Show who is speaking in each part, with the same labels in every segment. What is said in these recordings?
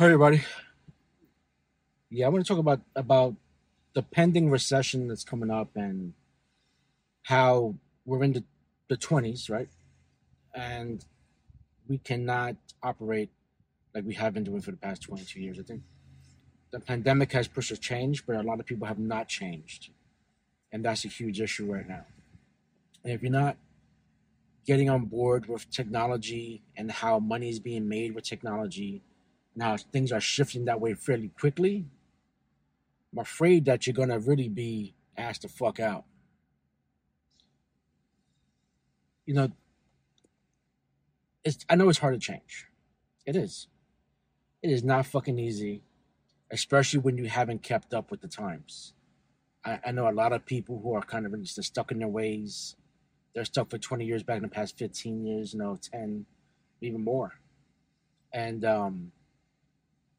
Speaker 1: Hi, everybody. Yeah, I want to talk about about the pending recession that's coming up and how we're in the the twenties, right? And we cannot operate like we have been doing for the past twenty two years. I think the pandemic has pushed a change, but a lot of people have not changed, and that's a huge issue right now. And if you're not getting on board with technology and how money is being made with technology and how things are shifting that way fairly quickly, I'm afraid that you're gonna really be asked to fuck out. You know, it's I know it's hard to change. It is. It is not fucking easy, especially when you haven't kept up with the times. I, I know a lot of people who are kind of just stuck in their ways. They're stuck for 20 years back in the past 15 years, you know, 10, even more. And um,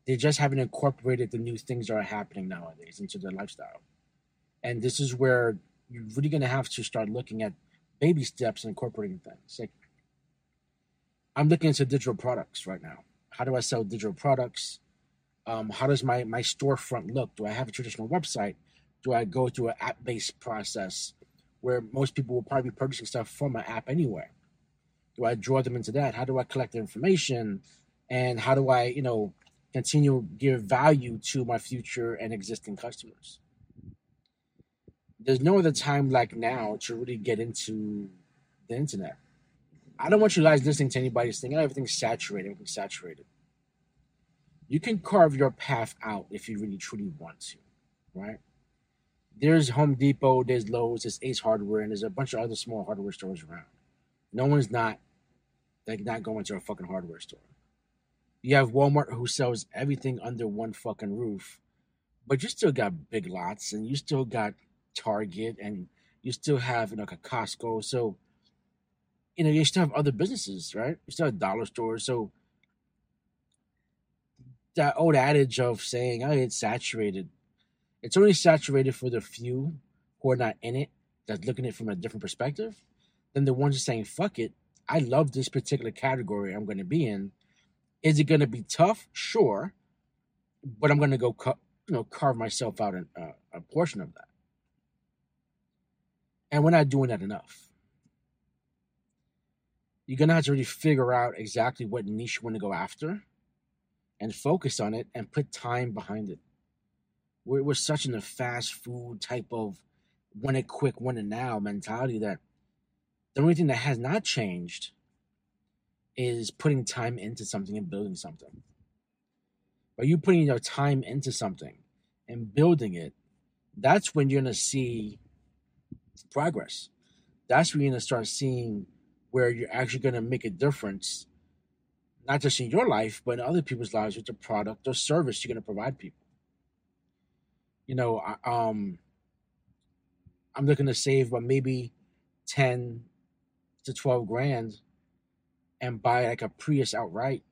Speaker 1: they just haven't incorporated the new things that are happening nowadays into their lifestyle. And this is where you're really going to have to start looking at baby steps and incorporating things. Like, I'm looking into digital products right now. How do I sell digital products? Um, how does my my storefront look? Do I have a traditional website? Do I go through an app based process where most people will probably be purchasing stuff from an app anyway? Do I draw them into that? How do I collect the information? And how do I, you know, continue to give value to my future and existing customers? There's no other time like now to really get into the internet. I don't want you guys listening to anybody's thing. Everything's saturated. Everything's saturated. You can carve your path out if you really truly want to, right? There's Home Depot, there's Lowe's, there's Ace Hardware, and there's a bunch of other small hardware stores around. No one's not like not going to a fucking hardware store. You have Walmart who sells everything under one fucking roof, but you still got big lots, and you still got Target, and you still have you know, like a Costco. So you know, you still have other businesses, right? You still have dollar stores. So that old adage of saying, "Oh, it's saturated," it's only saturated for the few who are not in it, that's looking at it from a different perspective, than the ones saying, "Fuck it, I love this particular category I'm going to be in." Is it going to be tough? Sure, but I'm going to go, you know, carve myself out in, uh, a portion of that, and we're not doing that enough you're gonna have to really figure out exactly what niche you want to go after and focus on it and put time behind it. We're, we're such in a fast food type of want it quick, want it now mentality that the only thing that has not changed is putting time into something and building something. But you putting your time into something and building it, that's when you're gonna see progress. That's when you're gonna start seeing where you're actually going to make a difference, not just in your life, but in other people's lives with the product or service you're going to provide people. You know, I, um, I'm looking to save but maybe 10 to 12 grand and buy like a Prius outright,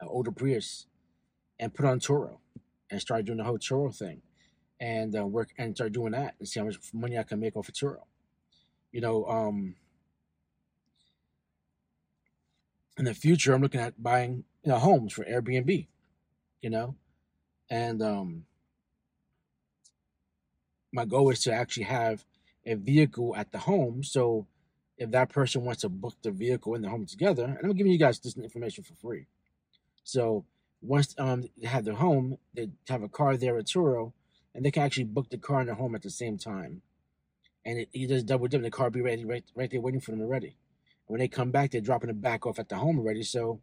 Speaker 1: an older Prius, and put on Turo and start doing the whole Turo thing and uh, work and start doing that and see how much money I can make off of Turo. You know, um, in the future, I'm looking at buying you know homes for Airbnb, you know, and um, my goal is to actually have a vehicle at the home. So if that person wants to book the vehicle in the home together, and I'm giving you guys this information for free. So once um, they have their home, they have a car there at Turo, and they can actually book the car in the home at the same time. And it, he does double dip, the car be ready right right there waiting for them already. When they come back, they're dropping it back off at the home already. So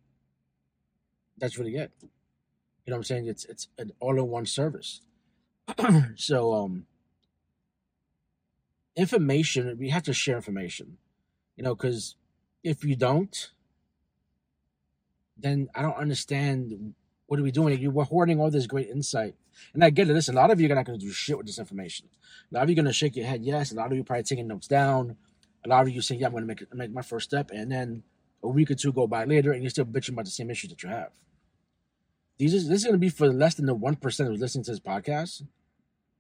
Speaker 1: that's really it. You know what I'm saying? It's it's an all-in-one service. so um information, we have to share information. You know, because if you don't, then I don't understand what are we doing? You were hoarding all this great insight. And I get it. Listen, a lot of you are not going to do shit with this information. A lot of you are going to shake your head, yes. A lot of you probably taking notes down a lot of you saying, "Yeah, I'm going to make make my first step," and then a week or two go by later, and you're still bitching about the same issues that you have. These is this is going to be for less than the one percent who's listening to this podcast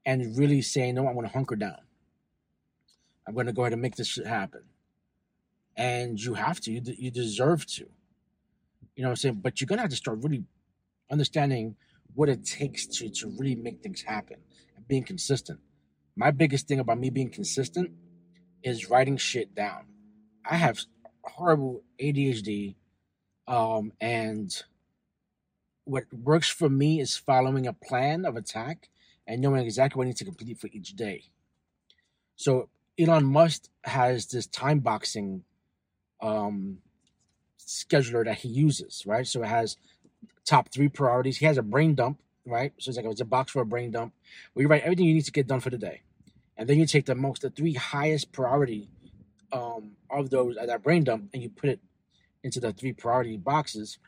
Speaker 1: and really saying, "No, I'm going to hunker down. I'm going to go ahead and make this shit happen." And you have to. You, you deserve to. You know what I'm saying? But you're to have to start really understanding what it takes to to really make things happen and being consistent. My biggest thing about me being consistent is writing shit down. I have horrible ADHD, um, and what works for me is following a plan of attack and knowing exactly what I need to complete for each day. So Elon Musk has this time boxing um, scheduler that he uses, right? So it has top three priorities. He has a brain dump, right? So it's like it's a box for a brain dump where you write everything you need to get done for the day, and then you take the most, the three highest priority um, of those at that brain dump, and you put it into the three priority boxes.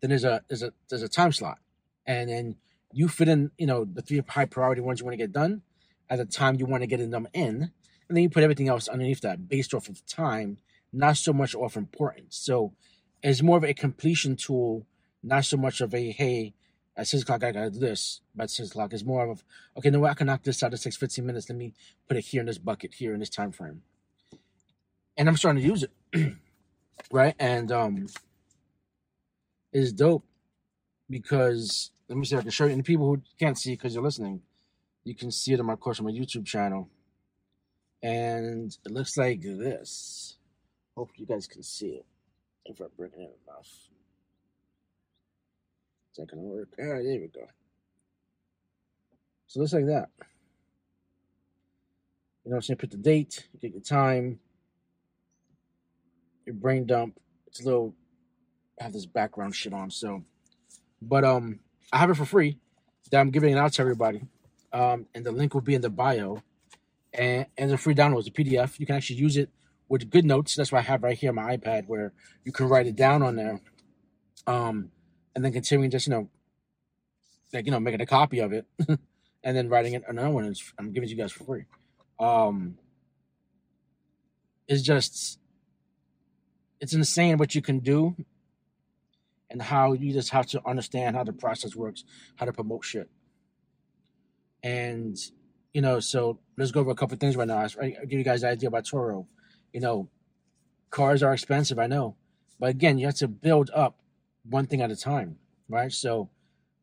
Speaker 1: Then there's a there's a there's a time slot, and then you fit in you know the three high priority ones you want to get done at the time you want to get them in, and then you put everything else underneath that based off of time, not so much off importance. So it's more of a completion tool, not so much of a hey, at six o'clock I gotta do this. But six o'clock is more of okay, no, way I can knock this out in six, 15 minutes. Let me put it here in this bucket here in this time frame. And I'm starting to use it. right? And um it's dope because let me see if I can show you. And the people who can't see because you're listening, you can see it on my course on my YouTube channel. And it looks like this. Hope you guys can see it. If I bring it in enough. Is that gonna work? Ah, there we go. So it looks like that. You know, so you put the date, you get your time, your brain dump. It's a little I have this background shit on, so but um I have it for free that I'm giving it out to everybody. Um, and the link will be in the bio. And and the free download is a PDF. You can actually use it with good notes. That's what I have right here on my iPad where you can write it down on there. Um, and then continuing just, you know, like, you know, making a copy of it and then writing it another one. I'm giving you guys for free. Um, it's just, it's insane what you can do and how you just have to understand how the process works, how to promote shit. And, you know, so let's go over a couple things right now. I'll give you guys an idea about Turo. You know, cars are expensive, I know. But again, you have to build up one thing at a time, right? So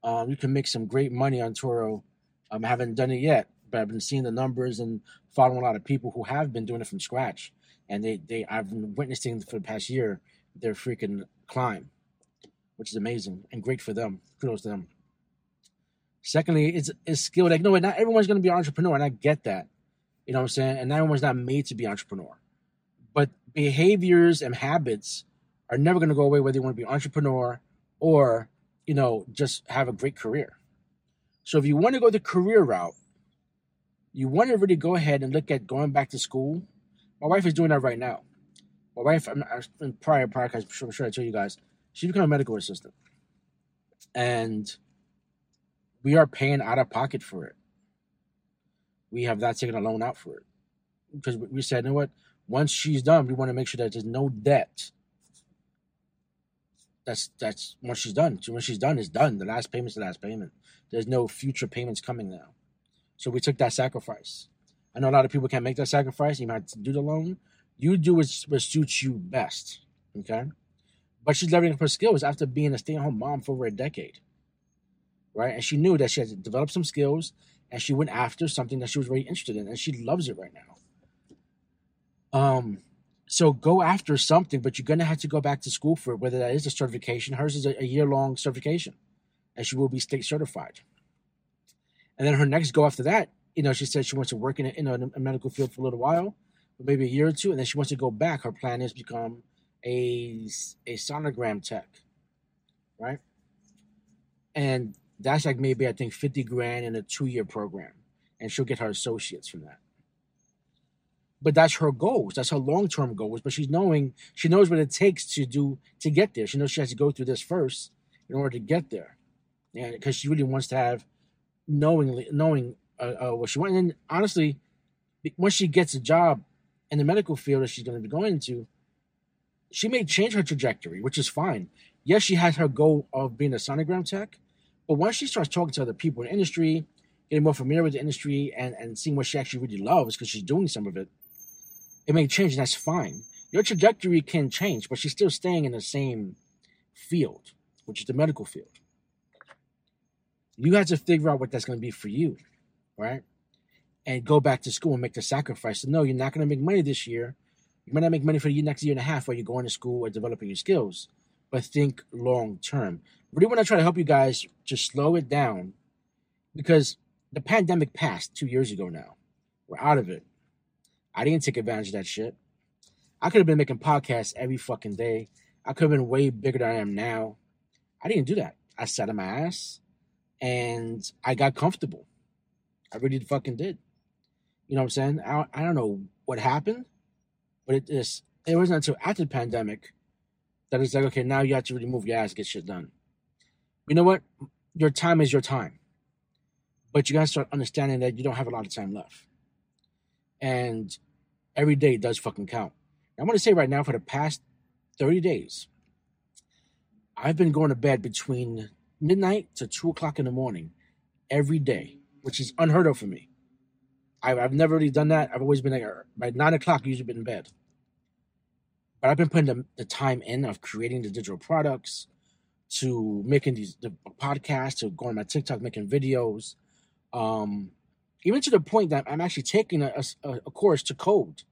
Speaker 1: um, you can make some great money on Turo. Um, I haven't done it yet, but I've been seeing the numbers and following a lot of people who have been doing it from scratch. And they, they I've been witnessing for the past year their freaking climb which is amazing and great for them. Kudos to them. Secondly, it's, it's skill. Like, no, not everyone's going to be an entrepreneur, and I get that. You know what I'm saying? And not everyone's not made to be entrepreneur. But behaviors and habits are never going to go away whether you want to be an entrepreneur or, you know, just have a great career. So if you want to go the career route, you want to really go ahead and look at going back to school. My wife is doing that right now. My wife, I'm, in prior podcast, I'm sure, I'm sure I told you guys, she became a medical assistant. And we are paying out of pocket for it. We have not taken a loan out for it. Because we said, you know what? Once she's done, we want to make sure that there's no debt. That's that's once she's done. So when she's done, it's done. The last payment's the last payment. There's no future payments coming now. So we took that sacrifice. I know a lot of people can't make that sacrifice. You might do the loan. You do what, what suits you best. Okay. But she's leveraging her skills after being a stay at home mom for over a decade. Right? And she knew that she had to develop some skills and she went after something that she was very interested in and she loves it right now. Um, so go after something, but you're gonna have to go back to school for it, whether that is a certification. Hers is a, a year long certification, and she will be state certified. And then her next go after that, you know, she said she wants to work in a, in a, a medical field for a little while, maybe a year or two, and then she wants to go back. Her plan is become a a sonogram tech, right? And that's like maybe I think fifty grand in a two year program, and she'll get her associates from that. But that's her goals. That's her long term goals. But she's knowing she knows what it takes to do to get there. She knows she has to go through this first in order to get there, and because she really wants to have knowingly knowing uh, uh, what she wants. And honestly, once she gets a job in the medical field that she's going to be going into, she may change her trajectory, which is fine. Yes, she has her goal of being a sonogram tech, but once she starts talking to other people in the industry, getting more familiar with the industry, and, and seeing what she actually really loves because she's doing some of it, it may change, and that's fine. Your trajectory can change, but she's still staying in the same field, which is the medical field. You have to figure out what that's going to be for you, right? And go back to school and make the sacrifice. So, no, you're not going to make money this year. You might not make money for the next year and a half while you're going to school or developing your skills, but think long term. Really want to try to help you guys just slow it down because the pandemic passed two years ago now. We're out of it. I didn't take advantage of that shit. I could have been making podcasts every fucking day. I could have been way bigger than I am now. I didn't do that. I sat on my ass and I got comfortable. I really fucking did. You know what I'm saying? I, I don't know what happened, but it it wasn't until after the pandemic that it's like, okay, now you have to really move your ass, get shit done. You know what? Your time is your time. But you gotta start understanding that you don't have a lot of time left. And every day does fucking count. I'm gonna say right now, for the past 30 days, I've been going to bed between midnight to two o'clock in the morning every day, which is unheard of for me. I've, I've never really done that. I've always been like by nine o'clock, usually been in bed. But I've been putting the, the time in of creating the digital products, to making these the podcasts, to going on my TikTok, making videos, um, even to the point that I'm actually taking a, a, a course to code,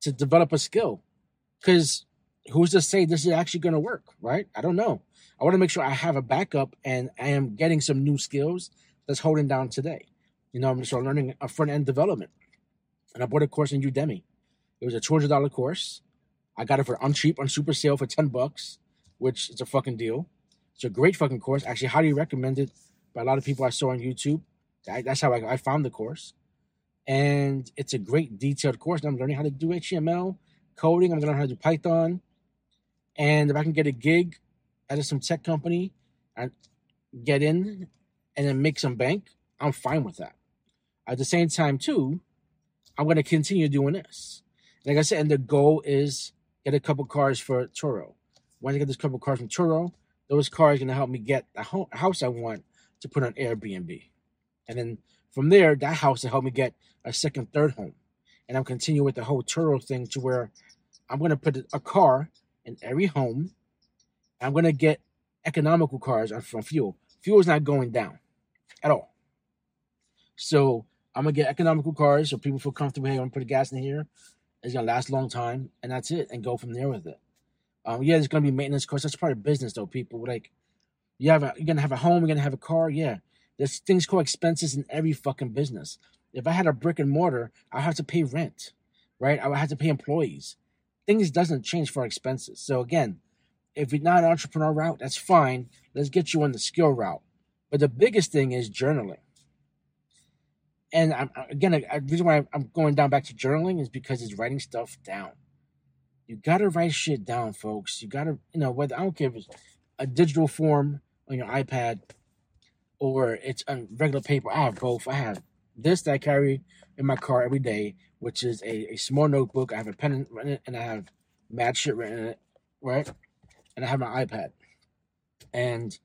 Speaker 1: to develop a skill, because who's to say this is actually going to work, right? I don't know. I want to make sure I have a backup and I am getting some new skills that's holding down today. You know, I'm just learning a front end development. And I bought a course in Udemy. It was a $200 course. I got it for uncheap on super sale for 10 bucks, which is a fucking deal. It's a great fucking course. Actually, highly recommended by a lot of people I saw on YouTube. That's how I, I found the course. And it's a great detailed course. I'm learning how to do HTML, coding. I'm going to learn how to do Python. And if I can get a gig at some tech company and get in and then make some bank, I'm fine with that. At the same time, too, I'm going to continue doing this. Like I said, and the goal is get a couple cars for Turo. Once I get this couple cars from Turo, those cars are going to help me get the house I want to put on Airbnb. And then from there, that house will help me get a second, third home. And I'm continuing with the whole Turo thing to where I'm going to put a car in every home. I'm going to get economical cars from fuel. Fuel is not going down at all. So I'm going to get economical cars so people feel comfortable. Hey, I'm going to put gas in here. It's going to last a long time. And that's it. And go from there with it. Um, yeah, there's going to be maintenance costs. That's part of business, though. People like, you have a, you're going to have a home. You're going to have a car. Yeah. There's things called expenses in every fucking business. If I had a brick and mortar, I would have to pay rent, right? I would have to pay employees things doesn't change for expenses. So again, if you're not an entrepreneur route, that's fine. Let's get you on the skill route. But the biggest thing is journaling. And I'm, again, the reason why I'm going down back to journaling is because it's writing stuff down. You gotta write shit down, folks. You gotta, you know, whether I don't care if it's a digital form on your iPad or it's on regular paper. I have both. I have this that I carry in my car every day, which is a, a small notebook. I have a pen in it, and I have mad shit written in it, right? And I have my iPad. And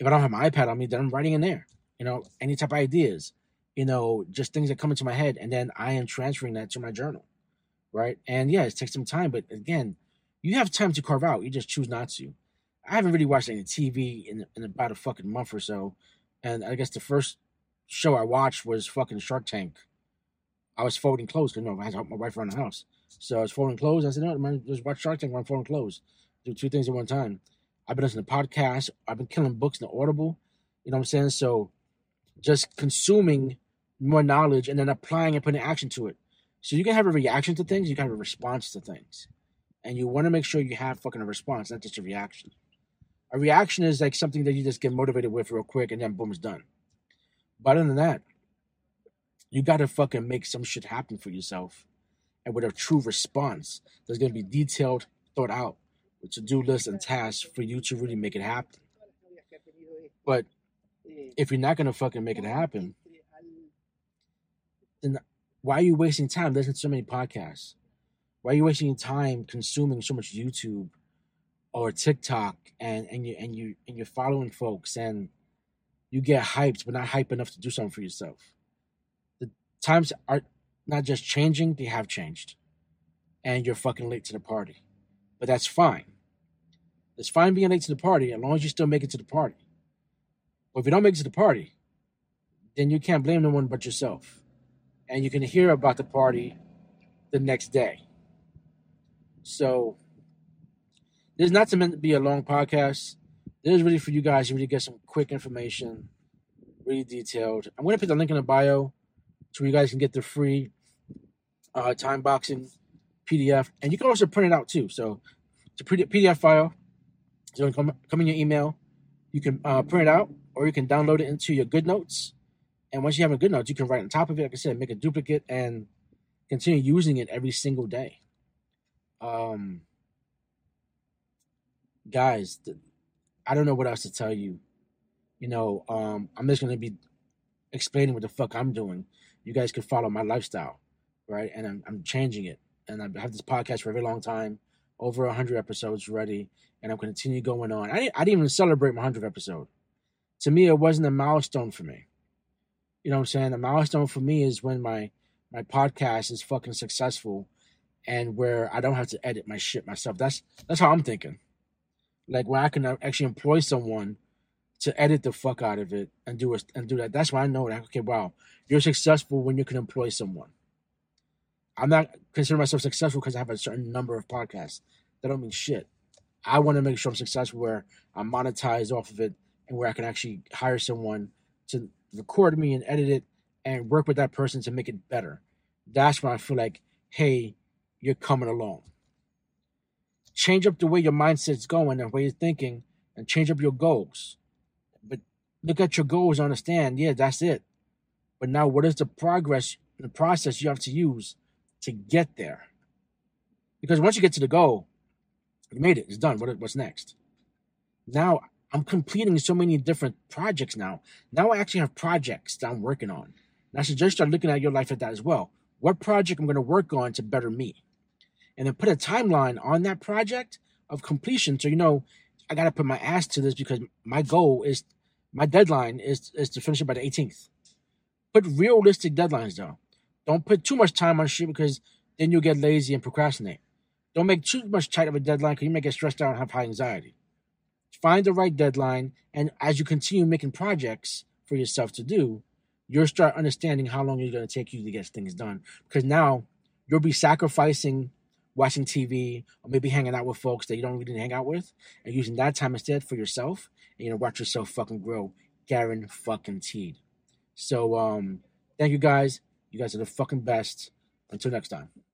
Speaker 1: if I don't have my iPad on me, then I'm writing in there. You know, any type of ideas, you know, just things that come into my head, and then I am transferring that to my journal, right? And yeah, it takes some time, but again, you have time to carve out. You just choose not to. I haven't really watched any TV in, in about a fucking month or so, and I guess the first show I watched was fucking Shark Tank. I was folding clothes because you know, I had to help my wife around the house. So I was folding clothes. I said, no, man, just watch Shark Tank while I'm folding clothes. Do two things at one time. I've been listening to podcasts. I've been killing books in the Audible. You know what I'm saying? So just consuming more knowledge and then applying and putting action to it. So you can have a reaction to things, you can have a response to things. And you want to make sure you have fucking a response, not just a reaction. A reaction is like something that you just get motivated with real quick and then boom, it's done. But other than that, you got to fucking make some shit happen for yourself. And with a true response, there's to be detailed, thought out, with to do lists and tasks for you to really make it happen. But if you're not to fucking make it happen, then why are you wasting time listening to so many podcasts? Why are you wasting time consuming so much YouTube or TikTok and, and you and you and you're following folks and you get hyped, but not hype enough to do something for yourself. The times are not just changing, they have changed. And you're fucking late to the party. But that's fine. It's fine being late to the party as long as you still make it to the party. But if you don't make it to the party, then you can't blame no one but yourself. And you can hear about the party the next day. So this is not meant to be a long podcast. This is really for you guys to really get some quick information, really detailed. I'm gonna put the link in the bio so you guys can get the free uh, time boxing PDF, and you can also print it out too. So it's a PDF file. It's So come come in your email. You can uh, print it out, or you can download it into your Good Notes. And once you have a GoodNotes, you can write on top of it. Like I said, make a duplicate and continue using it every single day. Um, guys, I don't know what else to tell you. You know, um, I'm just gonna be explaining what the fuck I'm doing. You guys can follow my lifestyle, right? And I'm, I'm changing it. And I've this podcast for a very long time, over 100 episodes ready, and I'm continue going on. I didn't, I didn't even celebrate my 100th episode. To me, it wasn't a milestone for me. You know what I'm saying? A milestone for me is when my my podcast is fucking successful and where I don't have to edit my shit myself. That's that's how I'm thinking. Like when I can actually employ someone to edit the fuck out of it and do it and do that. That's why I know that okay, wow, you're successful when you can employ someone. I'm not considering myself successful because I have a certain number of podcasts. That don't mean shit. I want to make sure I'm successful where I'm monetized off of it and where I can actually hire someone to record me and edit it and work with that person to make it better. That's when I feel like, hey, you're coming along. Change up the way your mindset's going and way you're thinking and change up your goals. But look at your goals, understand, yeah, that's it. But now what is the progress, the process you have to use to get there? Because once you get to the goal, you made it, it's done. What, what's next? Now I'm completing so many different projects now. Now I actually have projects that I'm working on. And I suggest start looking at your life at that as well. What project I'm going to work on to better me? And then put a timeline on that project of completion. So, you know, I got to put my ass to this because my goal is, my deadline is, is to finish it by the 18th. Put realistic deadlines though. Don't put too much time on shit because then you'll get lazy and procrastinate. Don't make too much tight of a deadline because you may get stressed out and have high anxiety. Find the right deadline, and as you continue making projects for yourself to do, you'll start understanding how long it's going to take you to get things done. Because now you'll be sacrificing watching TV or maybe hanging out with folks that you don't really hang out with and using that time instead for yourself and you know watch yourself fucking grow. Garen fucking Teed. So um thank you guys. You guys are the fucking best. Until next time.